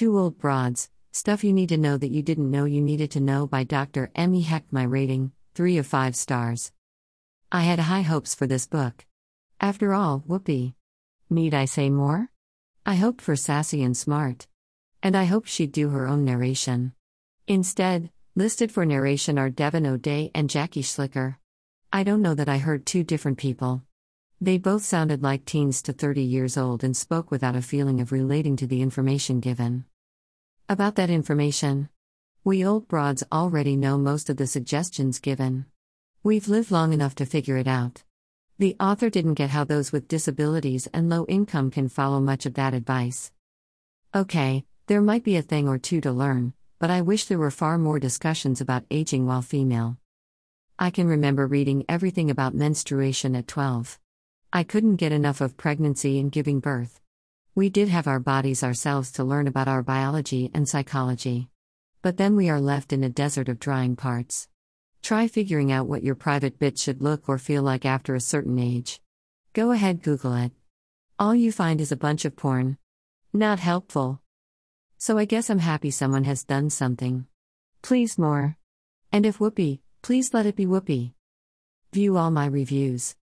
Two Old Broads Stuff You Need to Know That You Didn't Know You Needed to Know by Dr. Emmy Heck. My rating 3 of 5 stars. I had high hopes for this book. After all, Whoopi. Need I say more? I hoped for sassy and smart. And I hoped she'd do her own narration. Instead, listed for narration are Devin O'Day and Jackie Schlicker. I don't know that I heard two different people. They both sounded like teens to 30 years old and spoke without a feeling of relating to the information given. About that information, we old broads already know most of the suggestions given. We've lived long enough to figure it out. The author didn't get how those with disabilities and low income can follow much of that advice. Okay, there might be a thing or two to learn, but I wish there were far more discussions about aging while female. I can remember reading everything about menstruation at 12. I couldn't get enough of pregnancy and giving birth. We did have our bodies ourselves to learn about our biology and psychology. But then we are left in a desert of drying parts. Try figuring out what your private bit should look or feel like after a certain age. Go ahead, Google it. All you find is a bunch of porn. Not helpful. So I guess I'm happy someone has done something. Please more. And if Whoopi, please let it be Whoopi. View all my reviews.